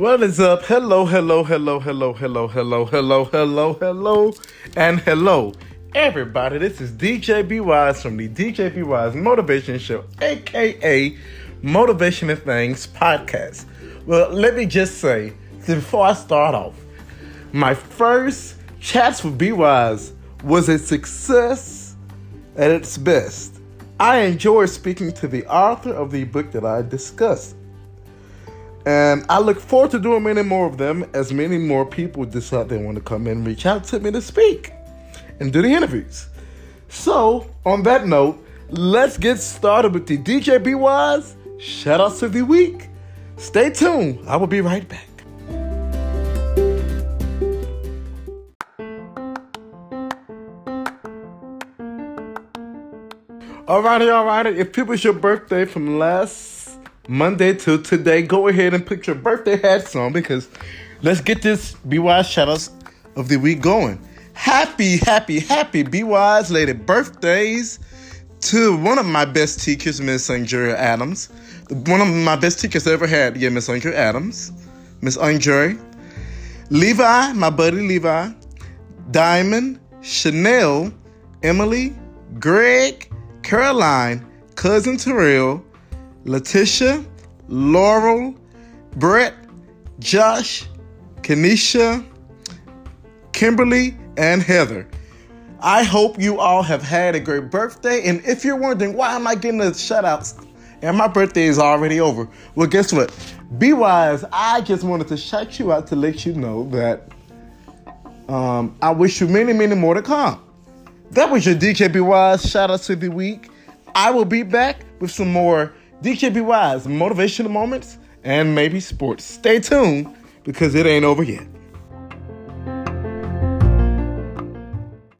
What is up? Hello, hello, hello, hello, hello, hello, hello, hello, hello, and hello, everybody. This is DJ B Wise from the DJ B Wise Motivation Show, aka Motivation and Things Podcast. Well, let me just say, before I start off, my first chats with B Wise was a success at its best. I enjoy speaking to the author of the book that I discussed. And I look forward to doing many more of them as many more people decide they want to come and reach out to me to speak and do the interviews. So, on that note, let's get started with the DJ B Wise shout outs of the week. Stay tuned, I will be right back. Alrighty, alrighty. If it was your birthday from last Monday to today, go ahead and put your birthday hats on because let's get this B Wise shoutouts of the week going. Happy, happy, happy Be Wise lady birthdays to one of my best teachers, Miss Andrea Adams. One of my best teachers I ever had, yeah, Miss Andrea Adams. Miss Andrea. Levi, my buddy Levi. Diamond, Chanel, Emily, Greg, Caroline, Cousin Terrell, Letitia, Laurel, Brett, Josh, Kenesha, Kimberly, and Heather. I hope you all have had a great birthday. And if you're wondering why am I getting the shoutouts and my birthday is already over, well, guess what? Be wise. I just wanted to shout you out to let you know that um, I wish you many, many more to come. That was your DJ B Wise shout out to the week. I will be back with some more DJ B Wise motivational moments and maybe sports. Stay tuned because it ain't over yet.